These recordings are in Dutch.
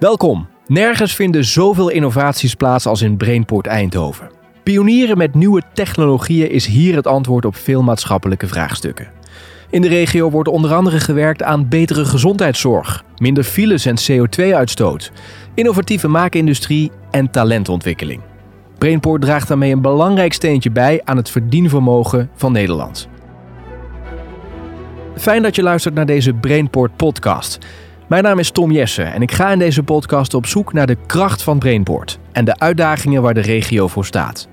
Welkom. Nergens vinden zoveel innovaties plaats als in Brainport Eindhoven. Pionieren met nieuwe technologieën is hier het antwoord op veel maatschappelijke vraagstukken. In de regio wordt onder andere gewerkt aan betere gezondheidszorg, minder files en CO2-uitstoot, innovatieve maakindustrie en talentontwikkeling. Brainport draagt daarmee een belangrijk steentje bij aan het verdienvermogen van Nederland. Fijn dat je luistert naar deze Brainport podcast. Mijn naam is Tom Jessen en ik ga in deze podcast op zoek naar de kracht van Brainport en de uitdagingen waar de regio voor staat.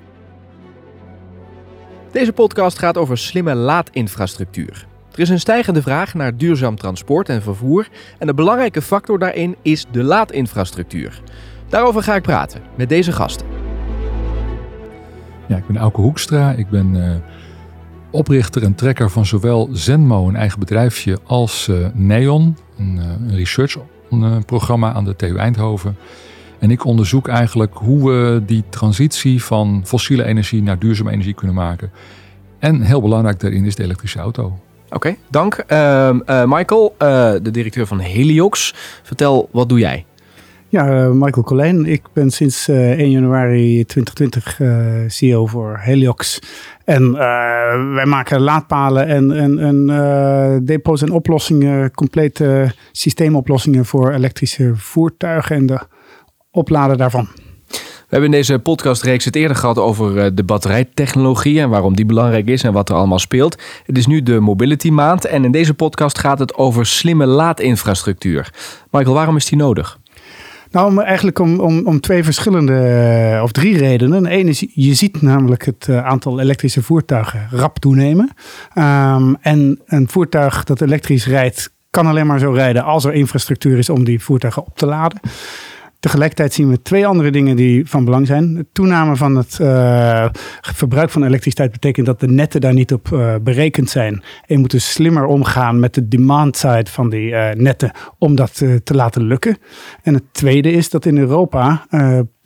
Deze podcast gaat over slimme laadinfrastructuur. Er is een stijgende vraag naar duurzaam transport en vervoer en een belangrijke factor daarin is de laadinfrastructuur. Daarover ga ik praten met deze gasten. Ja, ik ben Auke Hoekstra. Ik ben uh, oprichter en trekker van zowel Zenmo, een eigen bedrijfje, als uh, Neon, een, een research-programma aan de TU Eindhoven. En ik onderzoek eigenlijk hoe we die transitie van fossiele energie naar duurzame energie kunnen maken. En heel belangrijk daarin is de elektrische auto. Oké, dank. Uh, Michael, de directeur van Heliox. Vertel, wat doe jij? Ja, Michael Colijn. Ik ben sinds 1 januari 2020 CEO voor Heliox. En wij maken laadpalen en, en, depots en oplossingen, complete systeemoplossingen voor elektrische voertuigen en de opladen daarvan. We hebben in deze podcastreeks het eerder gehad over eh, de batterijtechnologie en waarom die belangrijk is en wat er allemaal speelt. Het is nu de Mobility Maand en in deze podcast gaat het over slimme laadinfrastructuur. Michael, waarom is die nodig? Nou, eigenlijk om, om, om twee verschillende, eh, of drie redenen. Eén is, je ziet namelijk het eh, aantal elektrische voertuigen rap toenemen. Um, en een voertuig dat elektrisch rijdt, kan alleen maar zo rijden als er infrastructuur is om die voertuigen op te laden. Tegelijkertijd zien we twee andere dingen die van belang zijn. De toename van het uh, verbruik van elektriciteit betekent dat de netten daar niet op uh, berekend zijn. En je moet dus slimmer omgaan met de demand side van die uh, netten om dat te laten lukken. En het tweede is dat in Europa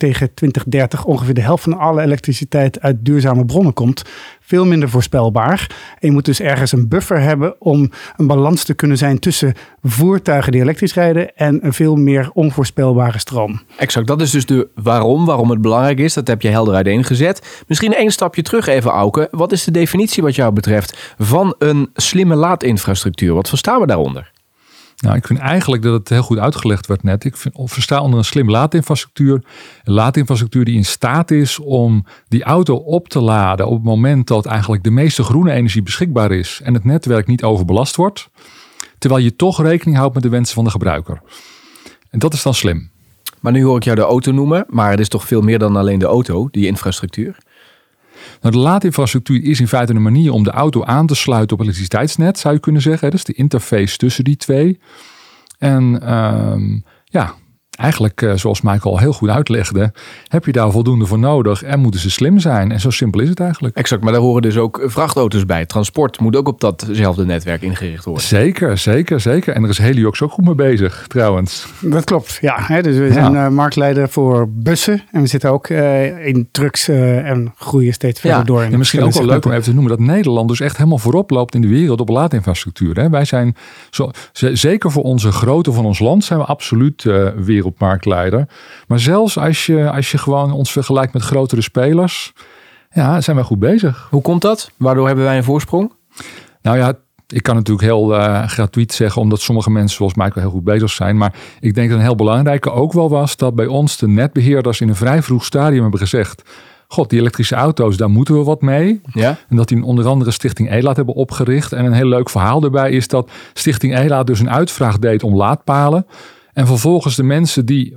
tegen 2030 ongeveer de helft van alle elektriciteit uit duurzame bronnen komt veel minder voorspelbaar. En je moet dus ergens een buffer hebben om een balans te kunnen zijn tussen voertuigen die elektrisch rijden en een veel meer onvoorspelbare stroom. Exact, dat is dus de waarom, waarom het belangrijk is. Dat heb je helder uiteengezet. Misschien één stapje terug even, Auke. Wat is de definitie wat jou betreft van een slimme laadinfrastructuur? Wat verstaan we daaronder? Nou, ik vind eigenlijk dat het heel goed uitgelegd werd net. Ik vind, versta onder een slim laadinfrastructuur een laadinfrastructuur die in staat is om die auto op te laden op het moment dat eigenlijk de meeste groene energie beschikbaar is en het netwerk niet overbelast wordt, terwijl je toch rekening houdt met de wensen van de gebruiker. En dat is dan slim. Maar nu hoor ik jou de auto noemen, maar het is toch veel meer dan alleen de auto, die infrastructuur? De laadinfrastructuur is in feite een manier om de auto aan te sluiten op het elektriciteitsnet, zou je kunnen zeggen. Dat is de interface tussen die twee. En um, ja, eigenlijk, eh, zoals Michael al heel goed uitlegde, heb je daar voldoende voor nodig en moeten ze slim zijn. En zo simpel is het eigenlijk. Exact, maar daar horen dus ook vrachtauto's bij. Transport moet ook op datzelfde netwerk ingericht worden. Zeker, zeker, zeker. En er is Heliox ook goed mee bezig, trouwens. Dat klopt, ja. Hè, dus we zijn ja. uh, marktleider voor bussen en we zitten ook uh, in trucks uh, en groeien steeds verder ja. door. En misschien ook wel leuk om even te noemen dat Nederland dus echt helemaal voorop loopt in de wereld op laadinfrastructuur. Hè. Wij zijn, zo, zeker voor onze grootte van ons land, zijn we absoluut wereldmarkt marktleider. Maar zelfs als je, als je gewoon ons vergelijkt met grotere spelers, ja, zijn wij goed bezig. Hoe komt dat? Waardoor hebben wij een voorsprong? Nou ja, ik kan natuurlijk heel uh, gratuit zeggen, omdat sommige mensen zoals mij heel goed bezig zijn. Maar ik denk dat een heel belangrijke ook wel was dat bij ons de netbeheerders in een vrij vroeg stadium hebben gezegd. God, die elektrische auto's, daar moeten we wat mee. Ja. En dat die onder andere Stichting ELAAT hebben opgericht. En een heel leuk verhaal erbij is dat Stichting ELAAT dus een uitvraag deed om laadpalen. En vervolgens de mensen die,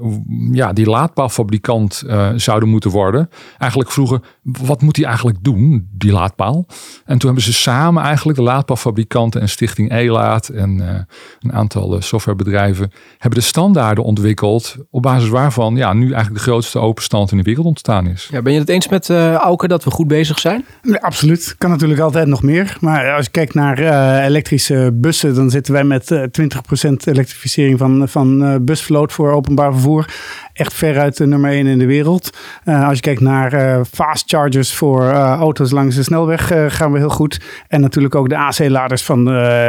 ja, die laadpaalfabrikant uh, zouden moeten worden, eigenlijk vroegen: wat moet hij eigenlijk doen, die laadpaal? En toen hebben ze samen eigenlijk, de laadpaalfabrikanten en Stichting ELAAT en uh, een aantal softwarebedrijven, hebben de standaarden ontwikkeld. Op basis waarvan ja, nu eigenlijk de grootste openstand in de wereld ontstaan is. Ja, ben je het eens met uh, Auke dat we goed bezig zijn? Nee, absoluut. Kan natuurlijk altijd nog meer. Maar als je kijkt naar elektrische bussen, dan zitten wij met 20% elektrificering van. van busvloot voor openbaar vervoer. Echt veruit de nummer 1 in de wereld. als je kijkt naar fast chargers voor auto's langs de snelweg gaan we heel goed. En natuurlijk ook de AC-laders van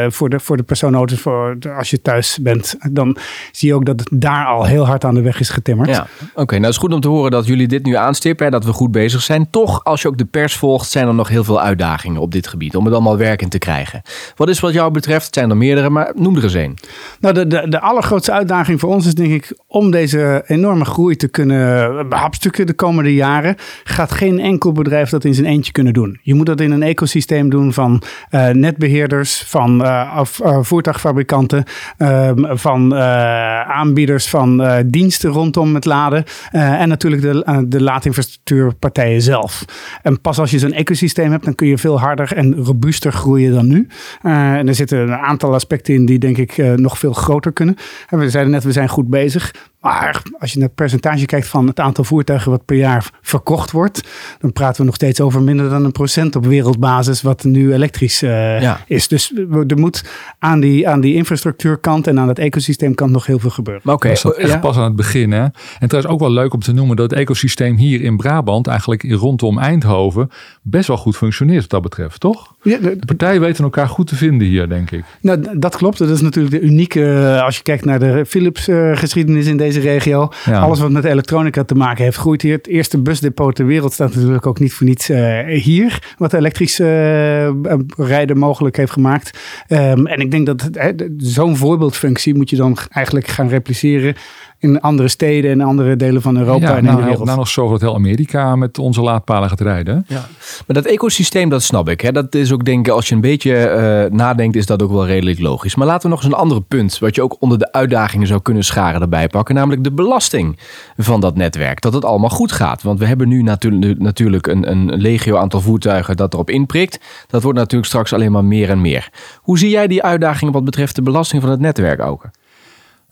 voor, de, voor de personenauto's voor als je thuis bent. Dan zie je ook dat het daar al heel hard aan de weg is getimmerd. Ja, oké. nou, het is goed om te horen dat jullie dit nu aanstippen. dat we goed bezig zijn. Toch, als je ook de pers volgt, zijn er nog heel veel uitdagingen op dit gebied. Om het allemaal werkend te krijgen. Wat is wat jou betreft, zijn er meerdere, maar noem er eens één. Nou, de, de, de allergrootste uitdaging voor ons is denk ik om deze enorme groei te kunnen behapstukken de komende jaren. Gaat geen enkel bedrijf dat in zijn eentje kunnen doen. Je moet dat in een ecosysteem doen van uh, netbeheerders, van uh, voertuigfabrikanten, ehm, van aanbieders van diensten rondom het laden. en natuurlijk de, de laadinfrastructuurpartijen zelf. En pas als je zo'n ecosysteem hebt, dan kun je veel harder en robuuster groeien dan nu. en er zitten een aantal aspecten in die denk ik nog veel groter kunnen. En we zeiden net, we zijn goed bezig. Maar als je naar het percentage kijkt van het aantal voertuigen wat per jaar verkocht wordt, dan praten we nog steeds over minder dan een procent op wereldbasis wat nu elektrisch uh, is. Dus er moet aan die, aan die infrastructuurkant en aan het ecosysteemkant nog heel veel gebeuren. Maar oké, okay, echt pas aan het begin. Hè? En het is ook wel leuk om te noemen dat het ecosysteem hier in Brabant, eigenlijk rondom Eindhoven, best wel goed functioneert wat dat betreft, toch? Ja, de, partijen weten elkaar goed te vinden hier, denk ik. Nou, dat klopt. Dat is natuurlijk de unieke, eh, als je kijkt naar de Philips uh, geschiedenis in deze regio. Alles wat met elektronica te maken heeft, groeit hier. Het eerste busdepot ter wereld staat natuurlijk ook niet voor niets uh, hier. Wat elektrisch uh, rijden mogelijk heeft gemaakt. Um, en ik denk dat zo'n voorbeeldfunctie moet je dan eigenlijk gaan repliceren in andere steden en andere delen van Europa en in nou, de wereld. Nou nog zo dat heel Amerika met onze laadpalen gaat rijden. Ja. Maar dat ecosysteem, dat snap ik. Hè? Dat is ook denk ik, als je een beetje uh, nadenkt, is dat ook wel redelijk logisch. Maar laten we nog eens een ander punt, wat je ook onder de uitdagingen zou kunnen scharen erbij pakken. Namelijk de belasting van dat netwerk. Dat het allemaal goed gaat. Want we hebben nu natuurlijk, natuurlijk een, een legio aantal voertuigen dat erop inprikt. Dat wordt natuurlijk straks alleen maar meer en meer. Hoe zie jij die uitdagingen wat betreft de belasting van het netwerk ook?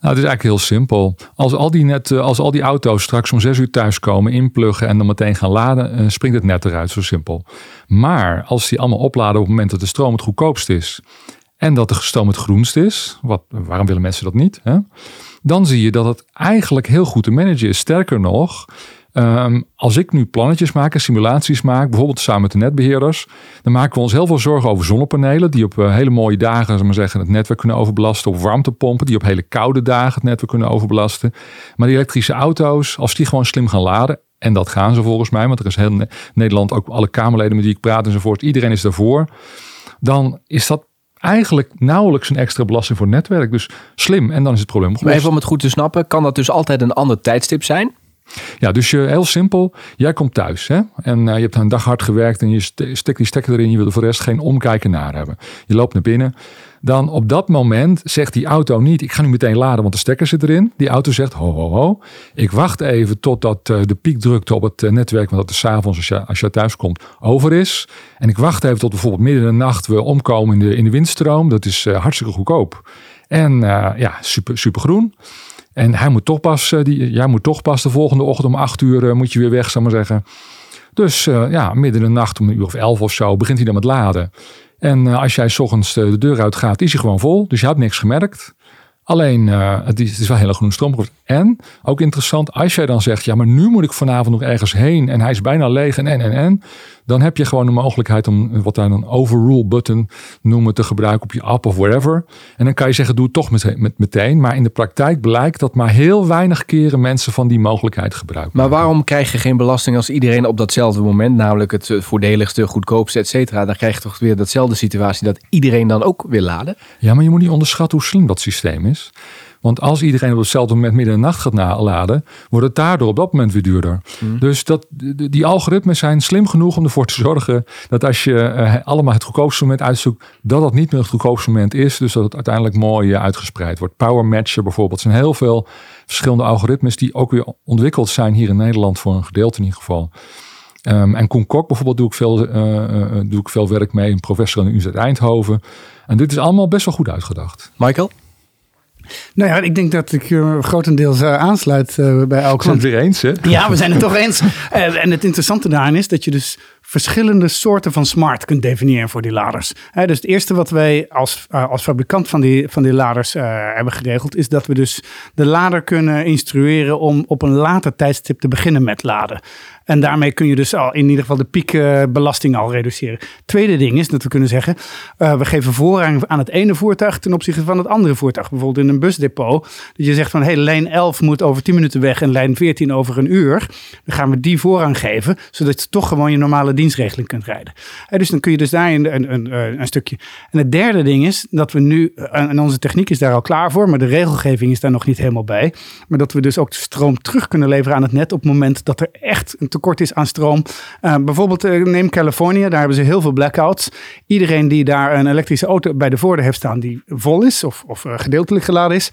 Nou, het is eigenlijk heel simpel. Als al die, net, eh, als al die auto's straks om zes uur thuiskomen, inpluggen en dan meteen gaan laden, eh, springt het net eruit, zo simpel. Maar als die allemaal opladen op het moment dat de stroom het goedkoopst is en dat de stroom het groenst is, wat, waarom willen mensen dat niet? Hè? Dan zie je dat het eigenlijk heel goed te managen is. Sterker nog, Ehm, als ik nu plannetjes maak simulaties maak, bijvoorbeeld samen met de netbeheerders, dan maken we ons heel veel zorgen over zonnepanelen die op eh, hele mooie dagen maar zeggen, het netwerk kunnen overbelasten, of warmtepompen die op hele koude dagen het netwerk kunnen overbelasten. Maar die elektrische auto's, als die gewoon slim gaan laden, en dat gaan ze volgens mij, want er is heel Nederland, ook alle Kamerleden met die ik praat enzovoort, iedereen is daarvoor, dan is dat eigenlijk nauwelijks een extra belasting voor het netwerk. Dus slim. En dan is het probleem. Maar even om het goed te snappen, kan dat dus altijd een ander tijdstip zijn? Ja, dus je, heel simpel. Jij komt thuis hè? en uh, je hebt een dag hard gewerkt en je steekt die stekker erin. Je wil er voor de rest geen omkijken naar hebben. Je loopt naar binnen. Dan op dat moment zegt die auto niet, ik ga nu meteen laden, want de stekker zit erin. Die auto zegt, ho, ho, ho. Ik wacht even totdat uh, de piekdrukte op het netwerk, want dat is s'avonds als je, als je thuis komt, over is. En ik wacht even tot bijvoorbeeld midden in de nacht we omkomen in de, in de windstroom. Dat is hartstikke goedkoop. En ja, super, super groen. En hij moet toch pas, eh, die, jij moet toch pas de volgende ochtend om acht uur eh, moet je weer weg, zal maar zeggen. Dus uh, ja, midden in de nacht om een uur of elf of zo begint hij dan met laden. En als jij s ochtends de deur uit gaat, is hij gewoon vol. Dus je had niks gemerkt. Alleen, het, is, het is wel hele groene stroom. En, ook interessant, als jij dan zegt, ja, maar nu moet ik vanavond nog ergens heen en hij is bijna leeg en en en en. Dan heb je gewoon de mogelijkheid om wat wij een overrule button noemen te gebruiken op je app of wherever. En dan kan je zeggen, doe het toch met, met, meteen. Maar in de praktijk blijkt dat maar heel weinig keren mensen van die mogelijkheid gebruiken. Maar waarom krijg je geen belasting als iedereen op datzelfde moment, namelijk het voordeligste, goedkoopste, et cetera, dan krijg je toch weer datzelfde situatie dat iedereen dan ook wil laden? Ja, maar je moet niet onderschatten hoe slim dat systeem is. Want als iedereen op hetzelfde moment midden in de nacht gaat naladen, wordt het daardoor op dat moment weer duurder. Mm. Dus dat, die algoritmes zijn slim genoeg om ervoor te zorgen dat als je uh, allemaal het goedkoopste moment uitzoekt, dat dat niet meer het goedkoopste moment is. Dus dat het uiteindelijk mooi uh, uitgespreid wordt. Power Matcher bijvoorbeeld. Er zijn heel veel verschillende algoritmes die ook weer ontwikkeld zijn hier in Nederland voor een gedeelte in ieder geval. Um, en Koen Kok bijvoorbeeld doe ik, veel, uh, doe ik veel werk mee, een professor aan de Universiteit Eindhoven. En dit is allemaal best wel goed uitgedacht. Michael? Nou ja, ik denk dat ik uh, grotendeels uh, aansluit uh, bij elk. We zijn het weer eens, hè? Ja, we zijn het toch eens. en het interessante daarin is dat je dus verschillende soorten van smart kunt definiëren voor die laders. Dus het eerste wat wij als, eh, als fabrikant van die, van die laders eh, hebben geregeld, is dat we dus de lader kunnen instrueren om op een later tijdstip te beginnen met laden. En daarmee kun je dus al in ieder geval de piekbelasting al reduceren. Tweede ding is dat we kunnen zeggen, uh, we geven voorrang aan het ene voertuig ten opzichte van het andere voertuig. Bijvoorbeeld in een busdepot. Dat je zegt van, hey, lijn 11 moet over 10 minuten weg en lijn 14 over een uur. Dan gaan we die voorrang geven, zodat je toch gewoon je normale dienstregeling kunt rijden. En dus dan kun je dus daar een, een, een, eh, stukje. En het derde ding is dat we nu, eh, en onze techniek is daar al klaar voor, maar de regelgeving is daar nog niet helemaal bij. Maar dat we dus ook stroom terug kunnen leveren aan het net op het moment dat er echt een tekort is aan stroom. Uh, bijvoorbeeld neem Californië, daar hebben ze heel veel blackouts. Iedereen die daar een elektrische auto bij de voordeur heeft staan die vol is of, of gedeeltelijk geladen is,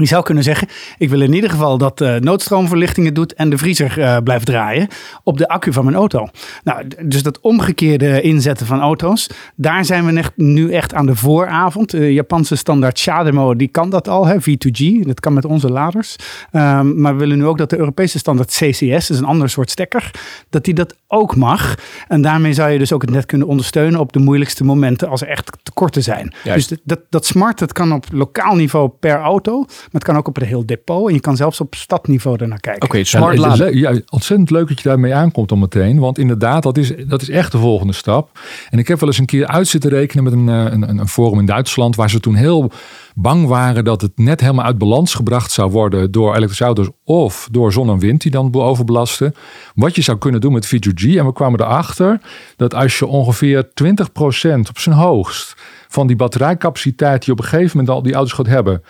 je zou kunnen zeggen, ik wil in ieder geval dat uh, noodstroomverlichtingen doet en de vriezer uh, blijft draaien op de accu van mijn auto. Nou, dus dat omgekeerde inzetten van auto's, daar zijn we echt, nu echt aan de vooravond. De Japanse standaard Shademo, die kan dat al, hè, V2G, dat kan met onze laders. Um, maar we willen nu ook dat de Europese standaard CCS, is een ander soort stekker, dat die dat ook mag. En daarmee zou je dus ook het net kunnen ondersteunen op de moeilijkste momenten als er echt tekorten zijn. Juist. Dus dat, dat smart, dat kan op lokaal niveau per auto. Maar het kan ook op een heel depot. En je kan zelfs op stadniveau ernaar kijken. Oké, okay, smart laden. Ja, ontzettend leuk dat je daarmee aankomt al meteen. Want inderdaad, dat is, dat is echt de volgende stap. En ik heb wel eens een keer uit zitten rekenen met een, eh, een, een forum in Duitsland. Waar ze toen heel bang waren dat het net helemaal uit balans gebracht zou worden door elektrische auto's of door zon en wind die dan overbelasten. Wat je zou kunnen doen met V2G. En we kwamen erachter dat als je ongeveer 20% op zijn hoogst van die batterijcapaciteit die op een gegeven moment al die auto's gaat hebben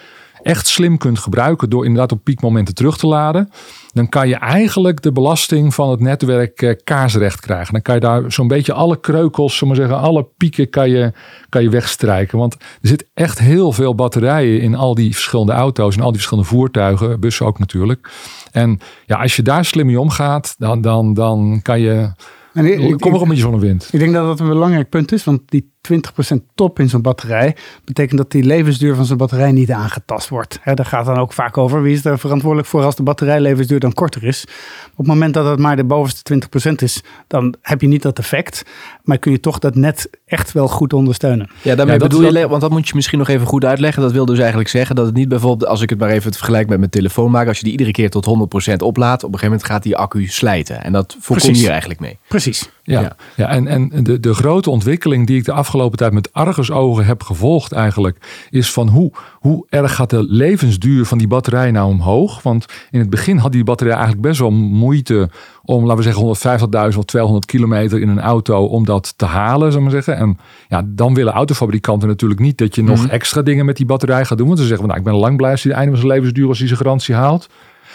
echt slim kunt gebruiken door inderdaad op piekmomenten terug te laden, dan kan je eigenlijk de belasting van het netwerk eh, kaarsrecht krijgen. Dan kan je daar zo'n beetje alle kreukels, zullen zeggen, alle pieken kan je, kan je wegstrijken. Want er zit echt heel veel batterijen in al die verschillende auto's en al die verschillende voertuigen, bussen ook natuurlijk. En ja, als je daar slim mee omgaat, dan, dan, dan kan je. En ik, kom nog met je zonnewind. Ik denk dat dat een belangrijk punt is, want die 20% top in zo'n batterij, betekent dat die levensduur van zo'n batterij niet aangetast wordt. He, daar gaat dan ook vaak over wie is er verantwoordelijk voor als de batterijlevensduur dan korter is. Op het moment dat het maar de bovenste 20% is, dan heb je niet dat effect, maar kun je toch dat net echt wel goed ondersteunen. Ja, daarmee bedoel je, want dat moet je misschien nog even goed uitleggen. Dat wil dus eigenlijk zeggen dat het niet bijvoorbeeld, als ik het maar even het vergelijk met mijn telefoon maak, als je die iedere keer tot 100% oplaadt, op een gegeven moment gaat die accu slijten. En dat voorkom je hier eigenlijk mee. Precies. Ja, ja. ja en, en de, de grote ontwikkeling die ik de afgelopen tijd met argusogen heb gevolgd eigenlijk, is van hoe, hoe erg gaat de levensduur van die batterij nou omhoog? Want in het begin had die batterij eigenlijk best wel moeite om, laten we zeggen, 150.000 of 200 kilometer in een auto om dat te halen, zullen we zeggen. En ja, dan willen autofabrikanten natuurlijk niet dat je nog mhm. extra dingen met die batterij gaat doen. Want ze zeggen, nou, ik ben lang blij als hij het einde van zijn levensduur als hij zijn garantie haalt.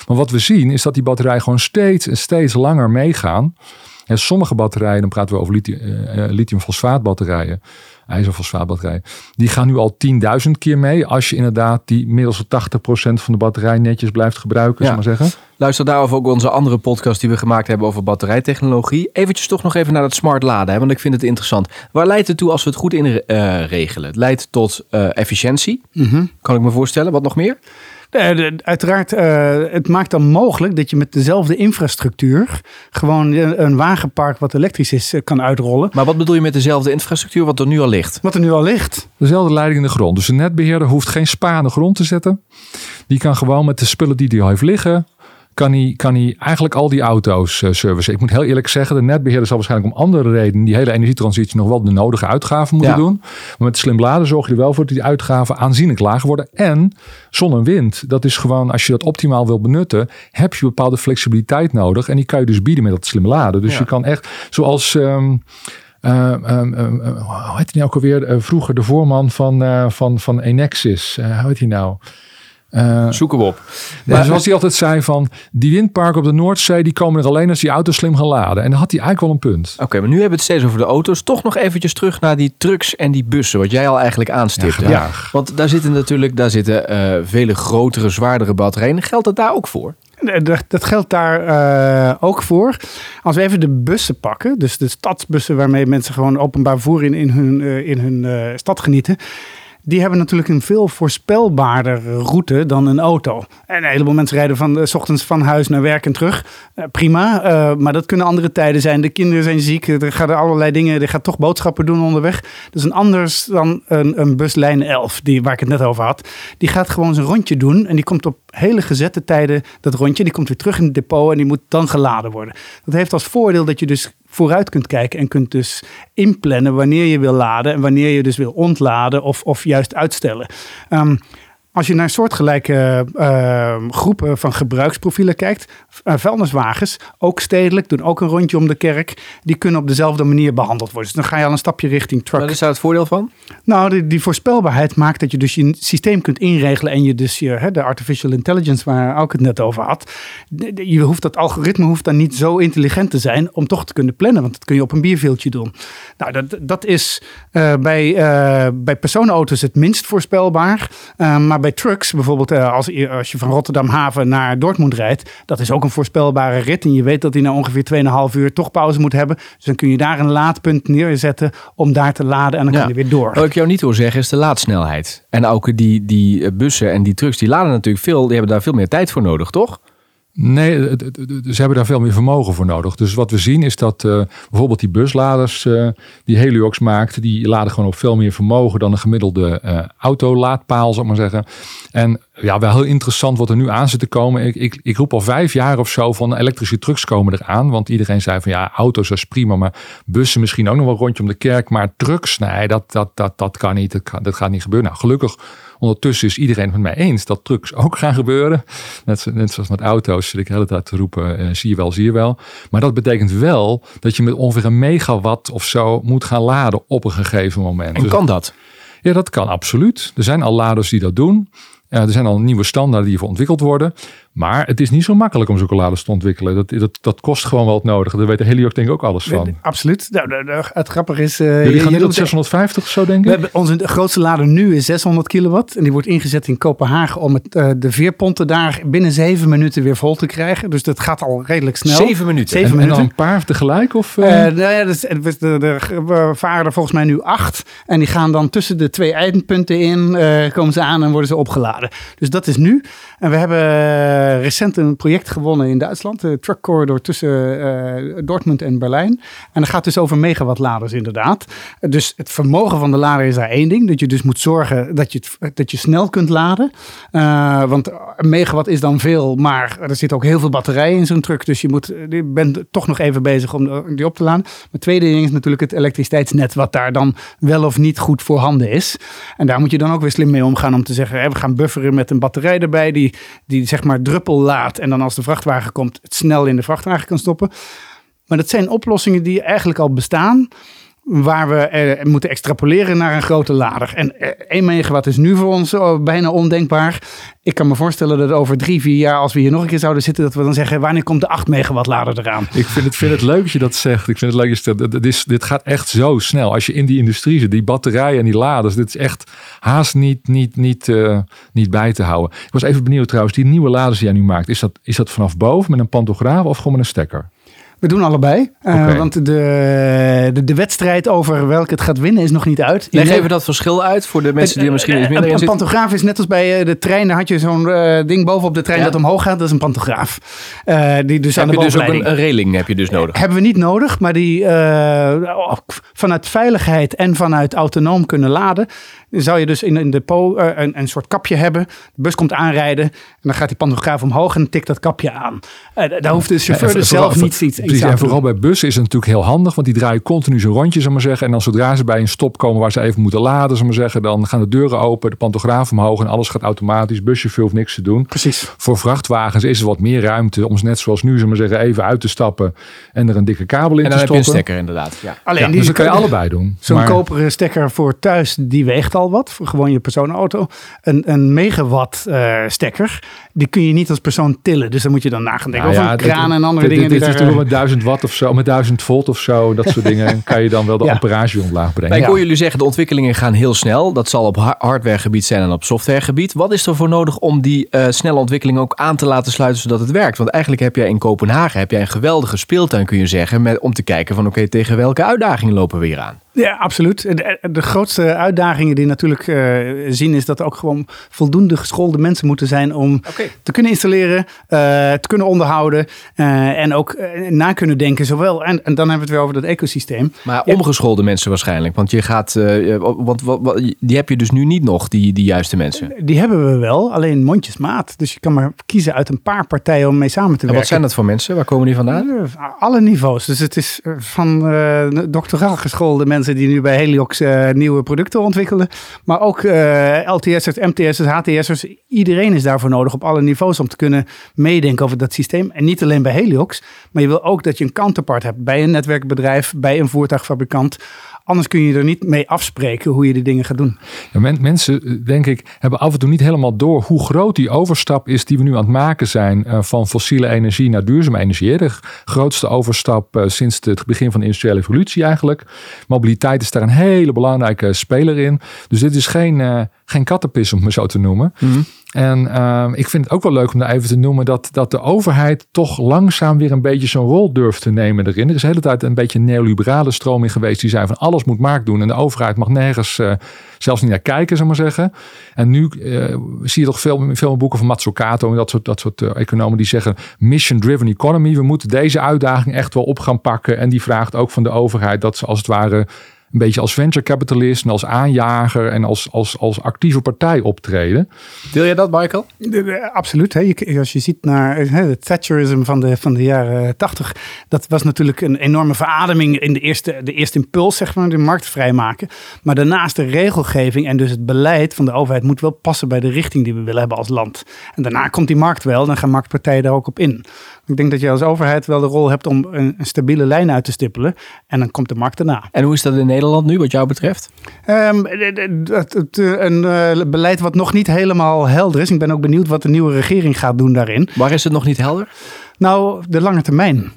Maar wat we zien is dat die batterij gewoon steeds en steeds langer meegaan. En sommige batterijen, dan praten we over lithium, uh, lithiumfosfaatbatterijen, ijzerfosfaatbatterijen, die gaan nu al 10.000 keer mee. Als je inderdaad die middels 80% van de batterij netjes blijft gebruiken, ja. maar zeggen. Luister daarover ook onze andere podcast die we gemaakt hebben over batterijtechnologie. Eventjes toch nog even naar het smart laden, hè, want ik vind het interessant. Waar leidt het toe als we het goed inregelen? het leidt tot efficiëntie, mhm. kan ik me voorstellen. Wat nog meer? Uiteraard, uh, het maakt dan mogelijk dat je met dezelfde infrastructuur gewoon een wagenpark wat elektrisch is eh, kan uitrollen. Maar wat bedoel je met dezelfde infrastructuur wat er nu al ligt? Wat er nu al ligt. Dezelfde leiding in de grond. Dus de netbeheerder hoeft geen spa in de grond te zetten. Die kan gewoon met de spullen die hij heeft liggen, kan hij, kan hij eigenlijk al die auto's uh, servicen. Ik moet heel eerlijk zeggen, de netbeheerder zal waarschijnlijk om andere redenen die hele energietransitie nog wel de nodige uitgaven moeten doen. Maar met slim laden zorg je er wel voor dat die uitgaven aanzienlijk lager worden. En zon en wind, dat is gewoon, als je dat optimaal wil benutten, heb je bepaalde flexibiliteit nodig. En die kan je dus bieden met dat slim laden. Dus je kan echt, zoals... Um, uh, hoe heet hij nou ook alweer? vroeger de voorman van, van, van Enexis. hoe heet hij nou? Uh, Zoeken we op. Maar, zoals hij altijd zei van die windparken op de Noordzee die komen er alleen als die auto's slim gaan laden. En dan had hij eigenlijk wel een punt. Oké, maar nu hebben we het steeds over de auto's. Toch nog eventjes terug naar die trucks en die bussen, wat jij al eigenlijk aanstipte. Ja, Want daar zitten natuurlijk daar zitten, uh, vele grotere, zwaardere batterijen. Geldt dat daar ook voor? Dat geldt daar uh, ook voor. Als we even de bussen pakken, dus de stadsbussen waarmee mensen gewoon openbaar voer in, in hun, in hun stad genieten die hebben natuurlijk een veel voorspelbaarder route dan een auto. En een heleboel mensen rijden van s ochtends van huis naar werk en terug. Eh, prima, eh, maar dat kunnen andere tijden zijn. De kinderen zijn ziek, er gaan er allerlei dingen, er gaat toch boodschappen doen onderweg. Dat is een anders dan een, een buslijn 11, die, waar ik het net over had. Die gaat gewoon zijn rondje doen en die komt op hele gezette tijden, dat rondje, die komt weer terug in het depot en die moet dan geladen worden. Dat heeft als voordeel dat je dus vooruit kunt kijken en kunt dus inplannen wanneer je wil laden en wanneer je dus wil ontladen of, of juist uitstellen. Ehm, als je naar soortgelijke uh, groepen van gebruiksprofielen kijkt, uh, vuilniswagens, ook stedelijk, doen ook een rondje om de kerk, die kunnen op dezelfde manier behandeld worden. Dus dan ga je al een stapje richting truck. Wat is daar het voordeel van? Nou, die, die voorspelbaarheid maakt dat je dus je systeem kunt inregelen en je dus je, hè, de artificial intelligence waar ook het net over had, je hoeft dat algoritme hoeft dan niet zo intelligent te zijn om toch te kunnen plannen, want dat kun je op een bierveeltje doen. Nou, dat, dat is uh, bij, bij personenauto's het minst voorspelbaar, maar bij trucks, bijvoorbeeld uh, als, als je van Rotterdam Haven naar Dortmund rijdt, dat is ook een voorspelbare rit. En je weet dat hij na ongeveer 2,5 uur toch pauze moet hebben. Dus dan kun je daar een laadpunt neerzetten om daar te laden en dan ja. kan je weer door. Wat ik jou niet wil zeggen is de laadsnelheid. En ook die, die bussen en die trucks, die laden natuurlijk veel, die hebben daar veel meer tijd voor nodig, toch? Nee, ze hebben daar veel meer vermogen voor nodig. Dus wat we zien is dat uh, bijvoorbeeld die busladers uh, die Heliox maakt, die laden gewoon op veel meer vermogen dan een gemiddelde uh, autolaadpaal, zal ik maar zeggen. En ja, wel heel interessant wat er nu aan zit te komen. Ik, ik, ik roep al vijf jaar of zo van elektrische trucks komen eraan. Want iedereen zei van ja, auto's is prima, maar bussen misschien ook nog wel rondje om de kerk. Maar trucks, nee, dat, dat, dat, dat kan niet. Dat, kan, dat gaat niet gebeuren. Nou, gelukkig Ondertussen is iedereen het met mij eens dat trucks ook gaan gebeuren. Net, net zoals met auto's zit ik de hele tijd te roepen, eh, zie je wel, zie je wel. Maar dat betekent wel dat je met ongeveer een megawatt of zo moet gaan laden op een gegeven moment. En kan dat? Ja, dat kan absoluut. Er zijn al laders die dat doen. Er zijn al nieuwe standaarden die hiervoor ontwikkeld worden. Maar het is niet zo makkelijk om zulke laders te ontwikkelen. Dat, dat, dat kost gewoon wel het nodige. Daar weet de Heliox denk ik ook alles van. Absoluut. Nou, het grappige is... Uh, Jullie gaan nu tot 650 of zo, denk ik? We hebben onze grootste lader nu is 600 kilowatt. En die wordt ingezet in Kopenhagen om het, uh, de veerponten daar binnen zeven minuten weer vol te krijgen. Dus dat gaat al redelijk snel. Zeven minuten? Zeven en, minuten. En dan een paar tegelijk? Of, uh? nou ja, dus, we varen er volgens mij nu acht. En die gaan dan tussen de twee eindpunten in, komen ze aan en worden ze opgeladen. Dus dat is nu. En we hebben recent een project gewonnen in Duitsland. De truck corridor tussen uh, Dortmund en Berlijn. En dat gaat dus over megawattladers inderdaad. Dus het vermogen van de lader is daar één ding. Dat je dus moet zorgen dat je, het, dat je snel kunt laden. Uh, want een megawatt is dan veel, maar er zit ook heel veel batterijen in zo'n truck. Dus je, moet, je bent toch nog even bezig om die op te laden. Maar tweede ding is natuurlijk het elektriciteitsnet. Wat daar dan wel of niet goed voorhanden is. En daar moet je dan ook weer slim mee omgaan om te zeggen. We gaan bufferen met een batterij erbij. Die, die zeg maar druppel laat. En dan als de vrachtwagen komt, het snel in de vrachtwagen kan stoppen. Maar dat zijn oplossingen die eigenlijk al bestaan waar we eh, moeten extrapoleren naar een grote lader. En 1 megawatt is nu voor ons oh, bijna ondenkbaar. Ik kan me voorstellen dat over drie, vier jaar, als we hier nog een keer zouden zitten, dat we dan zeggen, wanneer komt de 8 megawatt lader eraan? Ik vind het, vind het leuk dat je dat zegt. Ik vind het leuk dat dit, is, dit gaat echt zo snel. Als je in die industrie zit, die batterijen en die laders, dit is echt haast niet, niet, niet, uh, niet bij te houden. Ik was even benieuwd trouwens, die nieuwe laders die jij nu maakt, is dat, is dat vanaf boven met een pantograaf of gewoon met een stekker? We doen allebei. Uh, want de, de, de, wedstrijd over welke het gaat winnen is nog niet uit. Leg even dat verschil uit voor de mensen die er misschien iets minder in zitten. Een pantograaf is net als bij de trein. Daar had je zo'n uh, ding bovenop de trein ja. dat omhoog gaat. Dat is een pantograaf. Uh, die dus heb aan de je dus ook een, een reling heb je dus nodig? Hebben we niet nodig. Maar die vanuit veiligheid en vanuit autonoom kunnen laden zou je dus in een depot uh, een, een soort kapje hebben. De bus komt aanrijden en dan gaat die pantograaf omhoog en tikt dat kapje aan. Uh, daar hoeft de chauffeur dus zelf niet iets, iets aan En vooral bij bussen is het natuurlijk heel handig, want die draaien continu zo'n rondje, zal maar zeggen. En dan zodra ze bij een stop komen waar ze even moeten laden, zal maar zeggen, dan gaan de deuren open, de pantograaf omhoog en alles gaat automatisch. Buschauffeur hoeft niks te doen. Precies. Voor vrachtwagens is er wat meer ruimte om net zoals nu, zal maar zeggen, even uit te stappen en er een dikke kabel in te stoppen. En dan heb je een stekker inderdaad. Ja. Alleen ja, die dus dat kan je allebei doen. Zo'n koperen stekker voor thuis, die weegt al wat, voor gewoon je personenauto. Een, een megawatt uh, stekker, die kun je niet als persoon tillen. Dus dan moet je dan nagaan denken nou over een kraan en andere dit, dingen. Dit, die is daar, toch met 1000 watt of zo, met 1000 volt of zo, dat soort dingen, kan je dan wel de ja. ampérage omlaag brengen. Maar ik hoor jullie zeggen, de ontwikkelingen gaan heel snel. Dat zal op hardwaregebied zijn en op softwaregebied. Wat is er voor nodig om die uh, snelle ontwikkeling ook aan te laten sluiten zodat het werkt? Want eigenlijk heb jij in Kopenhagen heb jij een geweldige speeltuin, kun je zeggen, met, om te kijken van oké, okay, tegen welke uitdagingen lopen we weer aan? Ja, absoluut. De, de grootste uitdagingen die natuurlijk uh, zien is dat er ook gewoon voldoende geschoolde mensen moeten zijn om te kunnen installeren, uh, te kunnen onderhouden uh, en ook na kunnen denken. Zowel, en, en, dan hebben we het weer over dat ecosysteem. Maar ongeschoolde mensen waarschijnlijk, want je gaat, want, wat, wat, die heb je dus nu niet nog, die, die juiste mensen. Die hebben we wel, alleen mondjesmaat. Dus je kan maar kiezen uit een paar partijen om mee samen te werken. En wat zijn dat voor mensen? Waar komen die vandaan? Alle niveaus. Dus het is van doctoraal geschoolde mensen die nu bij Heliox uh, nieuwe producten ontwikkelen. Maar ook uh, eh, LTS'ers, MTS'ers, HTS'ers. Iedereen is daarvoor nodig op alle niveaus om te kunnen meedenken over dat systeem. En niet alleen bij Heliox, maar je wil ook dat je een counterpart hebt bij een netwerkbedrijf, bij een voertuigfabrikant. Anders kun je er niet mee afspreken hoe je die dingen gaat doen. Ja, mensen, eh, denk ik, hebben af en toe niet helemaal door hoe groot die overstap is die we nu aan het maken zijn uh, van fossiele energie naar duurzame energie. De grootste overstap uh, sinds het begin van de industriële revolutie eigenlijk. Mobiliteit is daar een hele belangrijke speler in. Dus dit is geen, uh, geen kattenpis om het zo te noemen. Mm -hmm. En uh, ik vind het ook wel leuk om daar even te noemen dat, dat de overheid toch langzaam weer een beetje zo'n rol durft te nemen erin. Er is de hele tijd een beetje een neoliberale stroming geweest die zei van alles moet markt doen en de overheid mag nergens uh, zelfs niet naar kijken, zou maar zeggen. En nu uh, zie je toch veel, veel boeken van Matsukato en dat soort, dat soort uh, economen die zeggen mission-driven economy. We moeten deze uitdaging echt wel op gaan pakken. En die vraagt ook van de overheid dat ze als het ware een beetje als venture capitalist en als aanjager en als, als, als actieve partij optreden. Deel je dat, Michael? absoluut. Hè. als je ziet naar het Thatcherism van de, van de jaren tachtig, dat was natuurlijk een enorme verademing in de eerste, de eerste impuls, zeg maar, de markt vrijmaken. Maar daarnaast de regelgeving en dus het beleid van de overheid moet wel passen bij de richting die we willen hebben als land. En daarna komt die markt wel, dan gaan marktpartijen daar ook op in. Ik denk dat je als overheid wel de rol hebt om een, een stabiele lijn uit te stippelen. En dan komt de markt erna. En hoe is dat in Nederland nu, wat jou betreft? Um, het, het, een uh, beleid wat nog niet helemaal helder is. Ik ben ook benieuwd wat de nieuwe regering gaat doen daarin. Waar is het nog niet helder? Nou, de lange termijn.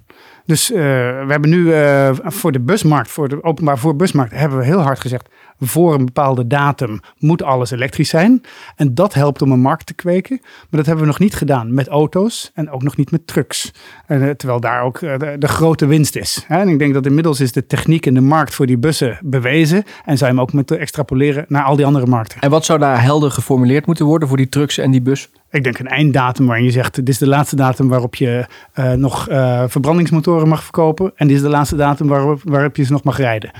Dus uh, we hebben nu uh, voor de busmarkt, voor de openbaar voorbusmarkt, hebben we heel hard gezegd voor een bepaalde datum moet alles elektrisch zijn. En dat helpt om een markt te kweken. Maar dat hebben we nog niet gedaan met auto's en ook nog niet met trucks. En, eh, terwijl daar ook eh, de, de, grote winst is. En ik denk dat inmiddels is de techniek in de markt voor die bussen bewezen. En je hem ook moeten extrapoleren naar al die andere markten. En wat zou daar helder geformuleerd moeten worden voor die trucks en die bus? Ik denk een einddatum waarin je zegt: dit is de laatste datum waarop je uh, nog uh, verbrandingsmotoren mag verkopen. En dit is de laatste datum waarop, waarop je ze nog mag rijden.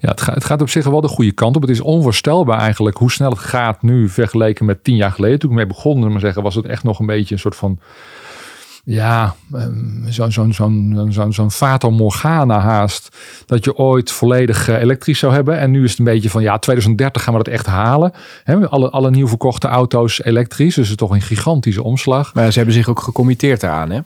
Ja, het gaat, op zich wel de goede kant op. Het is onvoorstelbaar eigenlijk hoe snel het gaat nu vergeleken met tien jaar geleden. Toen ik mee begon, maar zeggen, was het echt nog een beetje een soort van ja, zo'n zo'n zo'n zo'n zo'n Fata Morgana haast. Dat je ooit volledig eh, elektrisch zou hebben. En nu is het een beetje van ja, 2030 gaan we dat echt halen. He, alle, alle nieuw verkochte auto's elektrisch. Dus het is toch een gigantische omslag. Maar ze hebben zich ook gecommitteerd eraan, hè?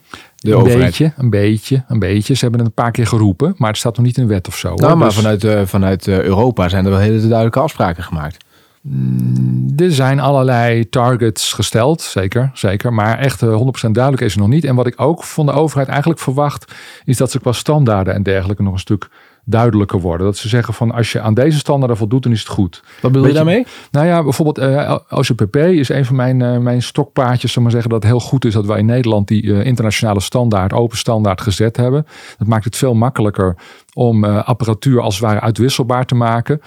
De een overheid. beetje, een beetje, een beetje. Ze hebben het een paar keer geroepen, maar het staat nog niet in de wet of zo. Nou, maar dus- vanuit, uh, vanuit uh, Europa zijn er wel hele duidelijke afspraken gemaakt. Mm, er zijn allerlei targets gesteld, zeker, zeker. Maar echt 100% eh, duidelijk is het nog niet. En wat ik ook van de overheid eigenlijk verwacht, is dat ze qua standaarden en dergelijke nog een stuk duidelijker worden. Dat ze zeggen van als je aan deze standaarden voldoet, dan is het goed. Wat bedoel je daarmee? Nou ja, bijvoorbeeld uh, OCPP is een van mijn, uh, mijn stokpaardjes, zullen maar zeggen, dat het heel goed is dat wij in Nederland die uh, internationale standaard, open standaard gezet hebben. Dat maakt het veel makkelijker om apparatuur als het ware uitwisselbaar te maken.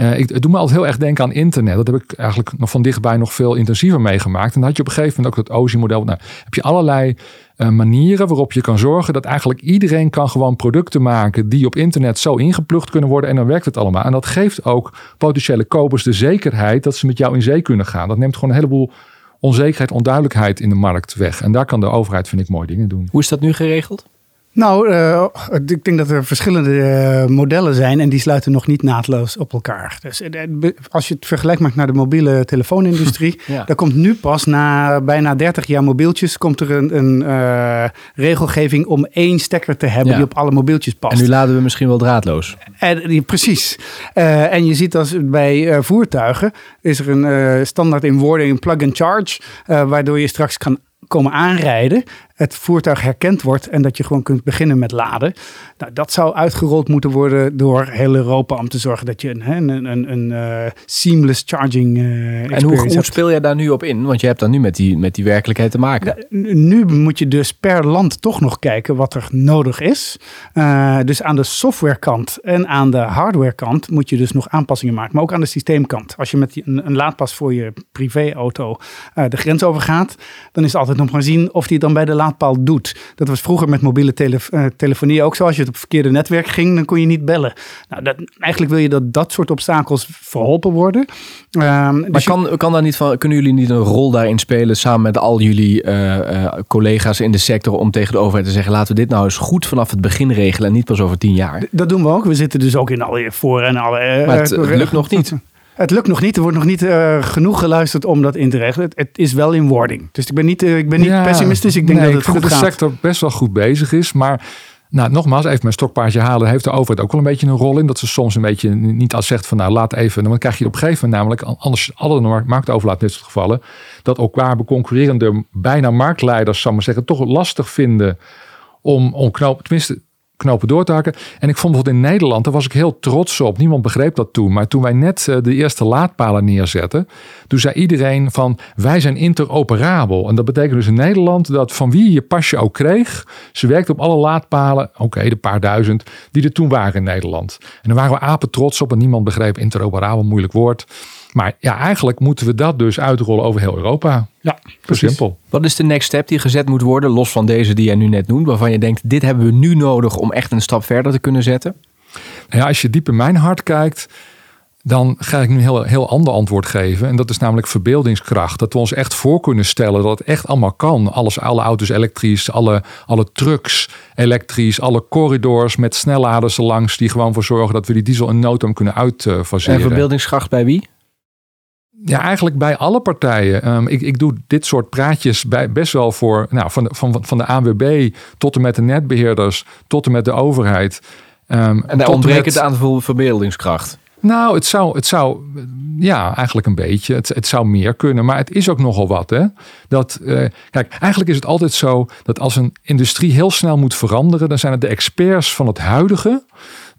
Uh, ik, het doet me altijd heel erg denken aan internet. Dat heb ik eigenlijk nog van dichtbij nog veel intensiever meegemaakt. En dan had je op een gegeven moment ook dat OSI-model. Nou, heb je allerlei uh, manieren waarop je kan zorgen dat eigenlijk iedereen kan gewoon producten maken die op internet zo ingeplucht kunnen worden. En dan werkt het allemaal. En dat geeft ook potentiële kopers de zekerheid dat ze met jou in zee kunnen gaan. Dat neemt gewoon een heleboel onzekerheid, onduidelijkheid in de markt weg. En daar kan de overheid, vind ik, mooie dingen doen. Hoe is dat nu geregeld? Nou, uh, ik denk dat er verschillende uh, modellen zijn en die sluiten nog niet naadloos op elkaar. Dus uh, als je het vergelijkt met naar de mobiele telefoonindustrie, ja. daar komt nu pas na bijna 30 jaar mobieltjes, komt er een, een regelgeving om één stekker te hebben ja. die op alle mobieltjes past. En nu laden we misschien wel draadloos. En, precies. en je ziet als bij voertuigen is er een standaard in woorden, een plug and charge, waardoor je straks kan komen aanrijden het voertuig herkend wordt en dat je gewoon kunt beginnen met laden. Nou, dat zou uitgerold moeten worden door heel Europa om te zorgen dat je een, een, een, een uh, seamless charging uh, En hoe, hoe speel je daar nu op in? Want je hebt dan nu met die, met die werkelijkheid te maken. Nu moet je dus per land toch nog kijken wat er nodig is. Uh, dus aan de softwarekant en aan de hardwarekant moet je dus nog aanpassingen maken. Maar ook aan de systeemkant. Als je met een, een laadpas voor je privéauto de grens overgaat, dan is het altijd nog maar zien of die dan bij de doet. Dat was vroeger met mobiele tele telefonie ook zo. Als je het op verkeerde netwerk ging, dan kon je niet bellen. Nou, dat, eigenlijk wil je dat dat soort obstakels verholpen worden. Um, maar dus kan, kan daar niet van, kunnen jullie niet een rol daarin spelen samen met al jullie uh, uh, collega's in de sector om tegen de overheid te zeggen: laten we dit nou eens goed vanaf het begin regelen en niet pas over tien jaar? Dat doen we ook. We zitten dus ook in alle voor en alle. Maar het, het lukt nog niet. Het lukt nog niet. Er wordt nog niet uh, genoeg geluisterd om dat in te regelen. Het, is wel in wording. Dus ik ben niet, uh, ik ben niet ja, pessimistisch. Ik denk nee, dat het ik goed dat de sector best wel goed bezig is. Maar nou, nogmaals, even mijn stokpaardje halen. Heeft de overheid ook wel een beetje een rol in. Dat ze soms een beetje niet als zegt van nou laat even. Dan krijg je op een gegeven moment namelijk, anders alle marktoverlaat in dit soort gevallen. Dat ook waar concurrerende bijna marktleiders, zal maar zeggen, toch lastig vinden om, om tenminste knopen door te hakken. En ik vond bijvoorbeeld in Nederland, daar was ik heel trots op. Niemand begreep dat toen. Maar toen wij net eh, de eerste laadpalen neerzetten, toen zei iedereen van wij zijn interoperabel. En dat betekent dus in Nederland dat van wie je pasje ook kreeg, ze werkte op alle laadpalen, oké, de paar duizend, die er toen waren in Nederland. En daar waren we apen trots op en niemand begreep interoperabel, moeilijk woord. Maar ja, eigenlijk moeten we dat dus uitrollen over heel Europa. Ja, precies. simpel. Wat is de next step die gezet moet worden, los van deze die jij nu net noemt, waarvan je denkt, dit hebben we nu nodig om echt een stap verder te kunnen zetten? Ja, als je diep in mijn hart kijkt, dan ga ik nu een heel, heel ander antwoord geven. En dat is namelijk verbeeldingskracht. Dat we ons echt voor kunnen stellen dat het echt allemaal kan. Alles, alle auto's elektrisch, alle, alle trucks elektrisch, alle corridors met snelladers langs die gewoon voor zorgen dat we die diesel in nood kunnen uitfaseren. En verbeeldingskracht bij wie? Ja, eigenlijk bij alle partijen. Um, ik, ik doe dit soort praatjes bij, best wel voor, nou, van, de, van, van de ANWB tot en met de netbeheerders, tot en met de overheid. Um, en daar ontbreekt met... het aan verbeeldingskracht. Nou, het zou, het zou, ja, eigenlijk een beetje. Het, het zou meer kunnen, maar het is ook nogal wat. Hè? Dat, uh, kijk, eigenlijk is het altijd zo dat als een industrie heel snel moet veranderen, dan zijn het de experts van het huidige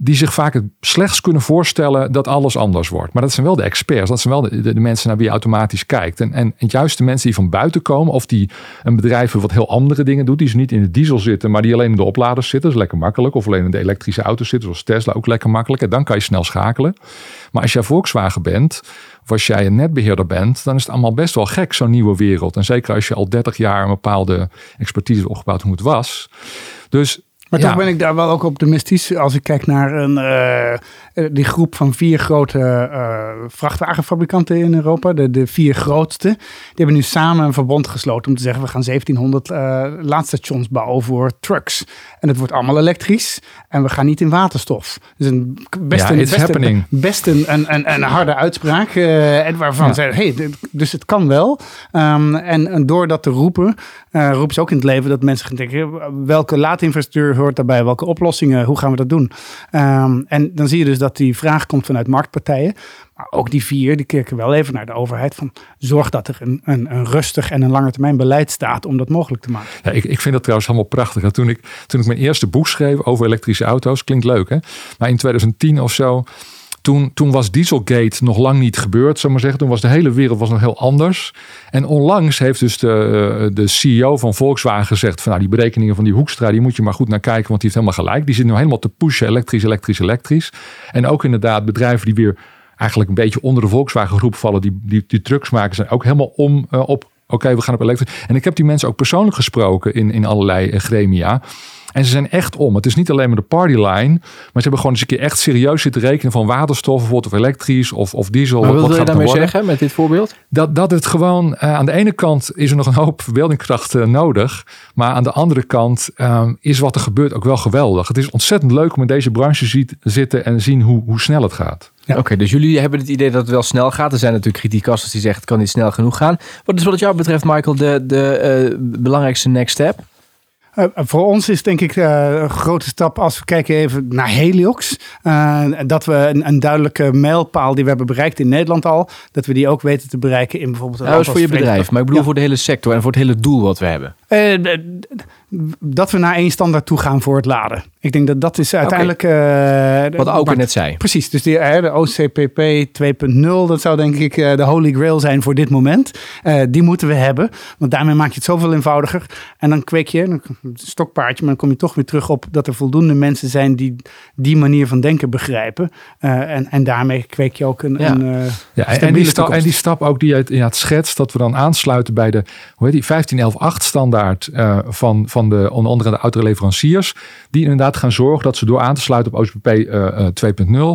die zich vaak het slechts kunnen voorstellen dat alles anders wordt. Maar dat zijn wel de experts, dat zijn wel de, mensen naar wie je automatisch kijkt. En, en, juist de mensen die van buiten komen of die een bedrijf wat heel andere dingen doet, die ze niet in de diesel zitten, maar die alleen in de opladers zitten, dat is lekker makkelijk. Of alleen in de elektrische auto's zitten, zoals Tesla, ook lekker makkelijk. En dan kan je snel schakelen. Maar als jij Volkswagen bent, of als jij een netbeheerder bent, dan is het allemaal best wel gek, zo'n nieuwe wereld. En zeker als je al 30 jaar een bepaalde expertise opgebouwd hoe het was. Dus maar toch ben ik daar wel ook optimistisch. Als ik kijk naar een, uh, die groep van vier grote uh, vrachtwagenfabrikanten in Europa. De, de vier grootste. Die hebben nu samen een verbond gesloten om te zeggen we gaan 1700 uh, laadstations bouwen voor trucks. En het wordt allemaal elektrisch en we gaan niet in waterstof. Dus een, best, ja, een, best, een, best een, een, een, harde uitspraak. en waarvan ja. zeiden, hey, dus het kan wel. Um, en, en door dat te roepen, roepen ze ook in het leven dat mensen gaan denken welke laadinfrastructuur hoort daarbij? Welke oplossingen? Hoe gaan we dat doen? Um, en dan zie je dus dat die vraag komt vanuit marktpartijen. Maar ook die vier, die kijken wel even naar de overheid. Van zorg dat er een, een, een rustig en een lange termijn beleid staat om dat mogelijk te maken. Ja, ik, ik vind dat trouwens allemaal prachtig. Toen ik, toen ik mijn eerste boek schreef over elektrische auto's, klinkt leuk hè. Maar in 2010 of zo toen, toen was Dieselgate nog lang niet gebeurd, zou maar zeggen. Toen was de hele wereld was nog heel anders. En onlangs heeft dus de, eh, de CEO van Volkswagen gezegd: van nou, die berekeningen van die Hoekstra, die moet je maar goed naar kijken, want die heeft helemaal gelijk. Die zit nu helemaal te pushen, elektrisch, elektrisch, elektrisch. En ook inderdaad bedrijven die weer eigenlijk een beetje onder de Volkswagen groep vallen, die, die, trucks maken, zijn ook helemaal om uh, op. Oké, we gaan op elektrisch. En ik heb die mensen ook persoonlijk gesproken in, in allerlei uh, gremia. En ze zijn echt om. Het is niet alleen maar de partyline. Maar ze hebben gewoon eens een keer echt serieus zitten rekenen van waterstof bijvoorbeeld of elektrisch of, of diesel. Maar wat wil je daarmee zeggen met dit voorbeeld? Dat, dat het gewoon uh, aan de ene kant is er nog een hoop verbeeldingskracht uh, nodig. Maar aan de andere kant um, is wat er gebeurt ook wel geweldig. Het is ontzettend leuk om in deze branche ziet, zitten en zien hoe, hoe snel het gaat. Ja. Oké, dus jullie hebben het idee dat het wel snel gaat. Er zijn natuurlijk criticasters die zeggen het kan niet snel genoeg gaan. Wat is wat jou betreft, Michael, de, de uh, belangrijkste next step? Uh, voor ons is denk ik uh, een grote stap als we kijken even naar Heliox. Uh, dat we een, een, duidelijke mijlpaal die we hebben bereikt in Nederland al, dat we die ook weten te bereiken in bijvoorbeeld. Nou, dat is voor je bedrijf, maar ik bedoel ja. voor de hele sector en voor het hele doel wat we hebben dat we naar één standaard toe gaan voor het laden. Ik denk dat dat is uiteindelijk... Okay. Uh, Wat Auker net zei. Precies, dus die, uh, de OCPP 2.0, dat zou denk ik uh, de holy grail zijn voor dit moment. die moeten we hebben, want daarmee maak je het zoveel eenvoudiger. En dan kweek je, een stokpaardje, maar dan kom je toch weer terug op dat er voldoende mensen zijn die die manier van denken begrijpen. en, en daarmee kweek je ook een, ja. een ja, en, die stap, en die stap ook die je het schetst, dat we dan aansluiten bij de hoe heet die, 15.11.8 standaard van, van de onder andere de autoleveranciers, die inderdaad gaan zorgen dat ze door aan te sluiten op OCPP uh,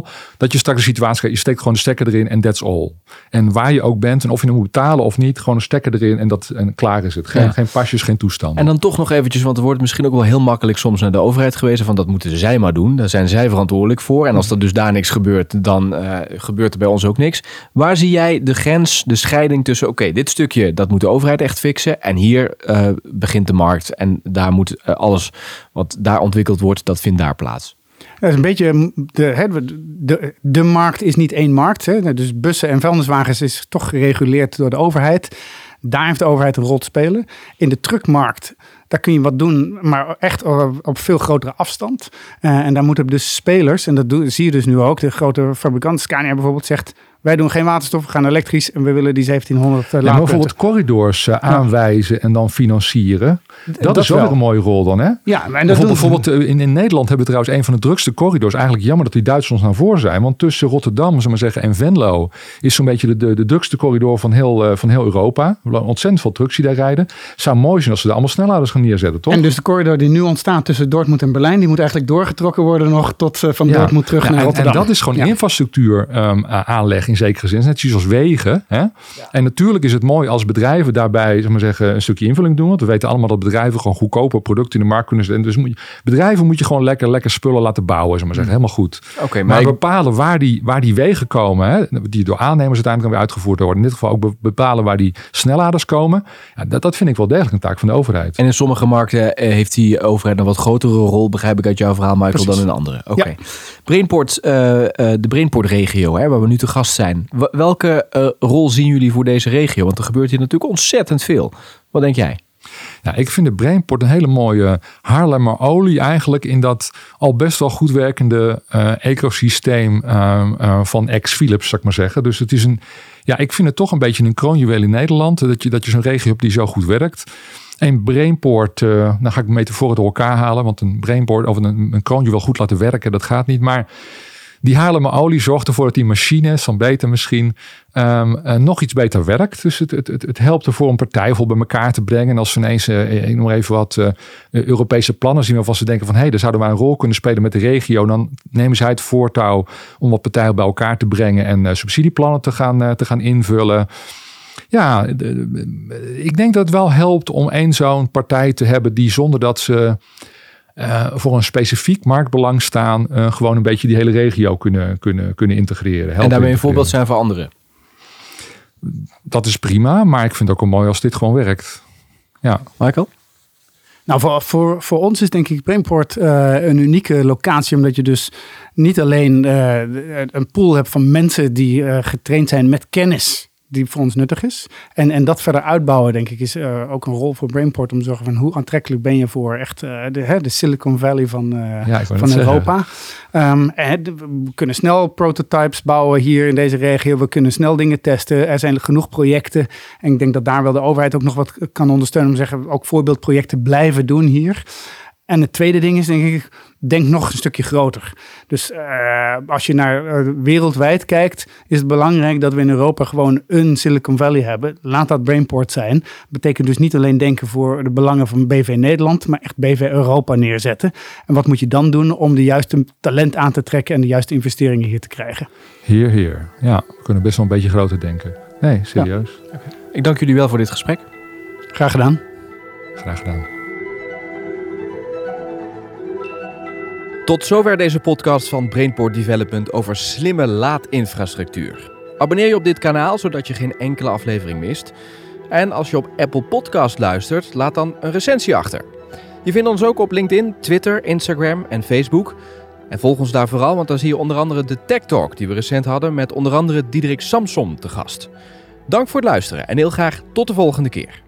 2.0, dat je straks de situatie krijgt, je steekt gewoon de stekker erin en that's all. En waar je ook bent en of je hem moet betalen of niet, gewoon een stekker erin en, dat, en klaar is het. Geen, geen pasjes, geen toestand. En dan toch nog eventjes, want er wordt misschien ook wel heel makkelijk soms naar de overheid gewezen van dat moeten zij maar doen. Daar zijn zij verantwoordelijk voor. En als er dus daar niks gebeurt, dan uh, gebeurt er bij ons ook niks. Waar zie jij de grens, de scheiding tussen, oké, dit stukje, dat moet de overheid echt fixen. En hier uh, begint de markt en daar moet uh, alles wat daar ontwikkeld wordt, dat vindt daar plaats. Dat is een beetje de, de, de markt is niet één markt. Hè. Dus bussen en vuilniswagens is toch gereguleerd door de overheid. Daar heeft de overheid een rol te spelen. In de truckmarkt, daar kun je wat doen, maar echt op veel grotere afstand. Uh, en daar moeten dus spelers, en dat zie je dus nu ook, de grote fabrikant, Scania bijvoorbeeld, zegt wij doen geen waterstof, we gaan elektrisch en we willen die 1700 uh, ja, bijvoorbeeld corridors uh, aanwijzen en dan financieren. Dat, is wel, een mooie rol dan, hè? Ja, en dat bijvoorbeeld, uh, in, in Nederland hebben we trouwens een van de drukste corridors. Eigenlijk jammer dat die Duitsers naar voren zijn. Want tussen Rotterdam maar zeggen, en Venlo is zo'n beetje de, de, de, drukste corridor van heel, uh, van heel Europa. Ontzettend veel trucks die daar rijden. Zou mooi zijn als ze daar allemaal snelladers gaan neerzetten, toch? En dus de corridor die nu ontstaat tussen Dortmund en Berlijn, die moet eigenlijk doorgetrokken worden nog tot van ja. Dortmund terug naar Rotterdam. En dat is gewoon infrastructuur um, aanleg in zekere zin. Net zoals wegen. Hè? En natuurlijk is het mooi als bedrijven daarbij zeg maar zeggen, een stukje invulling doen. Want we weten allemaal dat bedrijven gewoon goedkope producten in de markt kunnen zetten. Dus moet je, bedrijven moet je gewoon lekker, lekker spullen laten bouwen. Zeg maar zeggen. Helemaal goed. Okay, maar, maar bepalen waar die, waar die wegen komen. Hè? Die door aannemers uiteindelijk weer uitgevoerd worden. In dit geval ook bepalen waar die snelladers komen. Ja, dat, dat vind ik wel degelijk een taak van de overheid. En in sommige markten eh, heeft die overheid een wat grotere rol. Begrijp ik uit jouw verhaal, Michael, Precies. dan in andere. Oké. Okay. Brainport, uh, uh, de Brainport-regio, waar we nu te gast zijn. Welke uh, rol zien jullie voor deze regio? Want er gebeurt hier natuurlijk ontzettend veel. Wat denk jij? Ja, ik vind de Brainport een hele mooie Haarlemmer olie eigenlijk in dat al best wel goed werkende uh, ecosysteem uh, van ex-Philips, zou ik maar zeggen. Dus het is een, ja, ik vind het toch een beetje een kroonjuweel in Nederland, dat je, dat je zo'n regio hebt die zo goed werkt. Een brainport, nou ga ik metaforen door elkaar halen, want een brainport of een, een kroonjuweel goed laten werken, dat gaat niet. Maar die Haarlemmer olie zorgt ervoor dat die machine, beter misschien, um, uh, nog iets beter werkt. Dus het, het, het, helpt ervoor om partijen bij elkaar te brengen. En als ze ineens, uh, ik noem even wat, uh, Europese plannen zien waarvan ze denken van hé, hey, daar zouden wij een rol kunnen spelen met de regio. Dan nemen zij het voortouw om wat partijen bij elkaar te brengen en subsidieplannen te gaan, te gaan invullen. Ja, ik denk dat het wel helpt om één zo'n partij te hebben die zonder dat ze uh, voor een specifiek marktbelang staan, uh, gewoon een beetje die hele regio kunnen, kunnen, kunnen integreren. En daarmee een voorbeeld zijn voor anderen. Dat is prima, maar ik vind het ook wel mooi als dit gewoon werkt. Ja. Michael? Nou, voor, voor, voor ons is denk ik Brainport uh, een unieke locatie, omdat je dus niet alleen een pool hebt van mensen die getraind zijn met kennis die voor ons nuttig is. En, en dat verder uitbouwen, denk ik, is uh, ook een rol voor Brainport om te zorgen van hoe aantrekkelijk ben je voor echt uh, de, hè, de Silicon Valley van, uh, ja, van Europa. Um, en we kunnen snel prototypes bouwen hier in deze regio. We kunnen snel dingen testen. Er zijn genoeg projecten. En ik denk dat daar wel de overheid ook nog wat kan ondersteunen. Om te zeggen, ook voorbeeldprojecten blijven doen hier. En het tweede ding is, denk ik, denk nog een stukje groter. Dus uh, als je naar uh, wereldwijd kijkt, is het belangrijk dat we in Europa gewoon een Silicon Valley hebben. Laat dat Brainport zijn. Betekent dus niet alleen denken voor de belangen van BV Nederland, maar echt BV Europa neerzetten. En wat moet je dan doen om de juiste talent aan te trekken en de juiste investeringen hier te krijgen? Hier, hier. Ja, we kunnen best wel een beetje groter denken. Nee, serieus. Ja. Okay. Ik dank jullie wel voor dit gesprek. Graag gedaan. Graag gedaan. Tot zover deze podcast van Brainport Development over slimme laadinfrastructuur. Abonneer je op dit kanaal zodat je geen enkele aflevering mist. En als je op Apple Podcast luistert, laat dan een recensie achter. Je vindt ons ook op LinkedIn, Twitter, Instagram en Facebook. En volg ons daar vooral, want dan zie je onder andere de Tech Talk die we recent hadden met onder andere Diederik Samsom te gast. Dank voor het luisteren en heel graag tot de volgende keer.